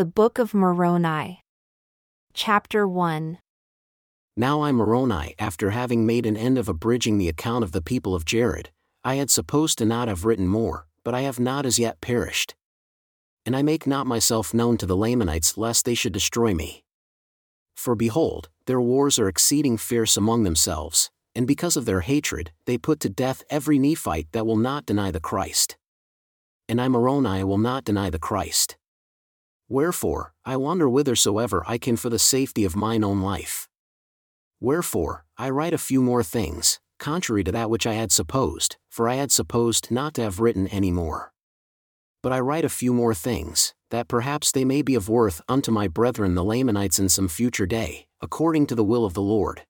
The Book of Moroni. Chapter 1 Now I Moroni, after having made an end of abridging the account of the people of Jared, I had supposed to not have written more, but I have not as yet perished. And I make not myself known to the Lamanites lest they should destroy me. For behold, their wars are exceeding fierce among themselves, and because of their hatred, they put to death every Nephite that will not deny the Christ. And I Moroni will not deny the Christ. Wherefore, I wander whithersoever I can for the safety of mine own life. Wherefore, I write a few more things, contrary to that which I had supposed, for I had supposed not to have written any more. But I write a few more things, that perhaps they may be of worth unto my brethren the Lamanites in some future day, according to the will of the Lord.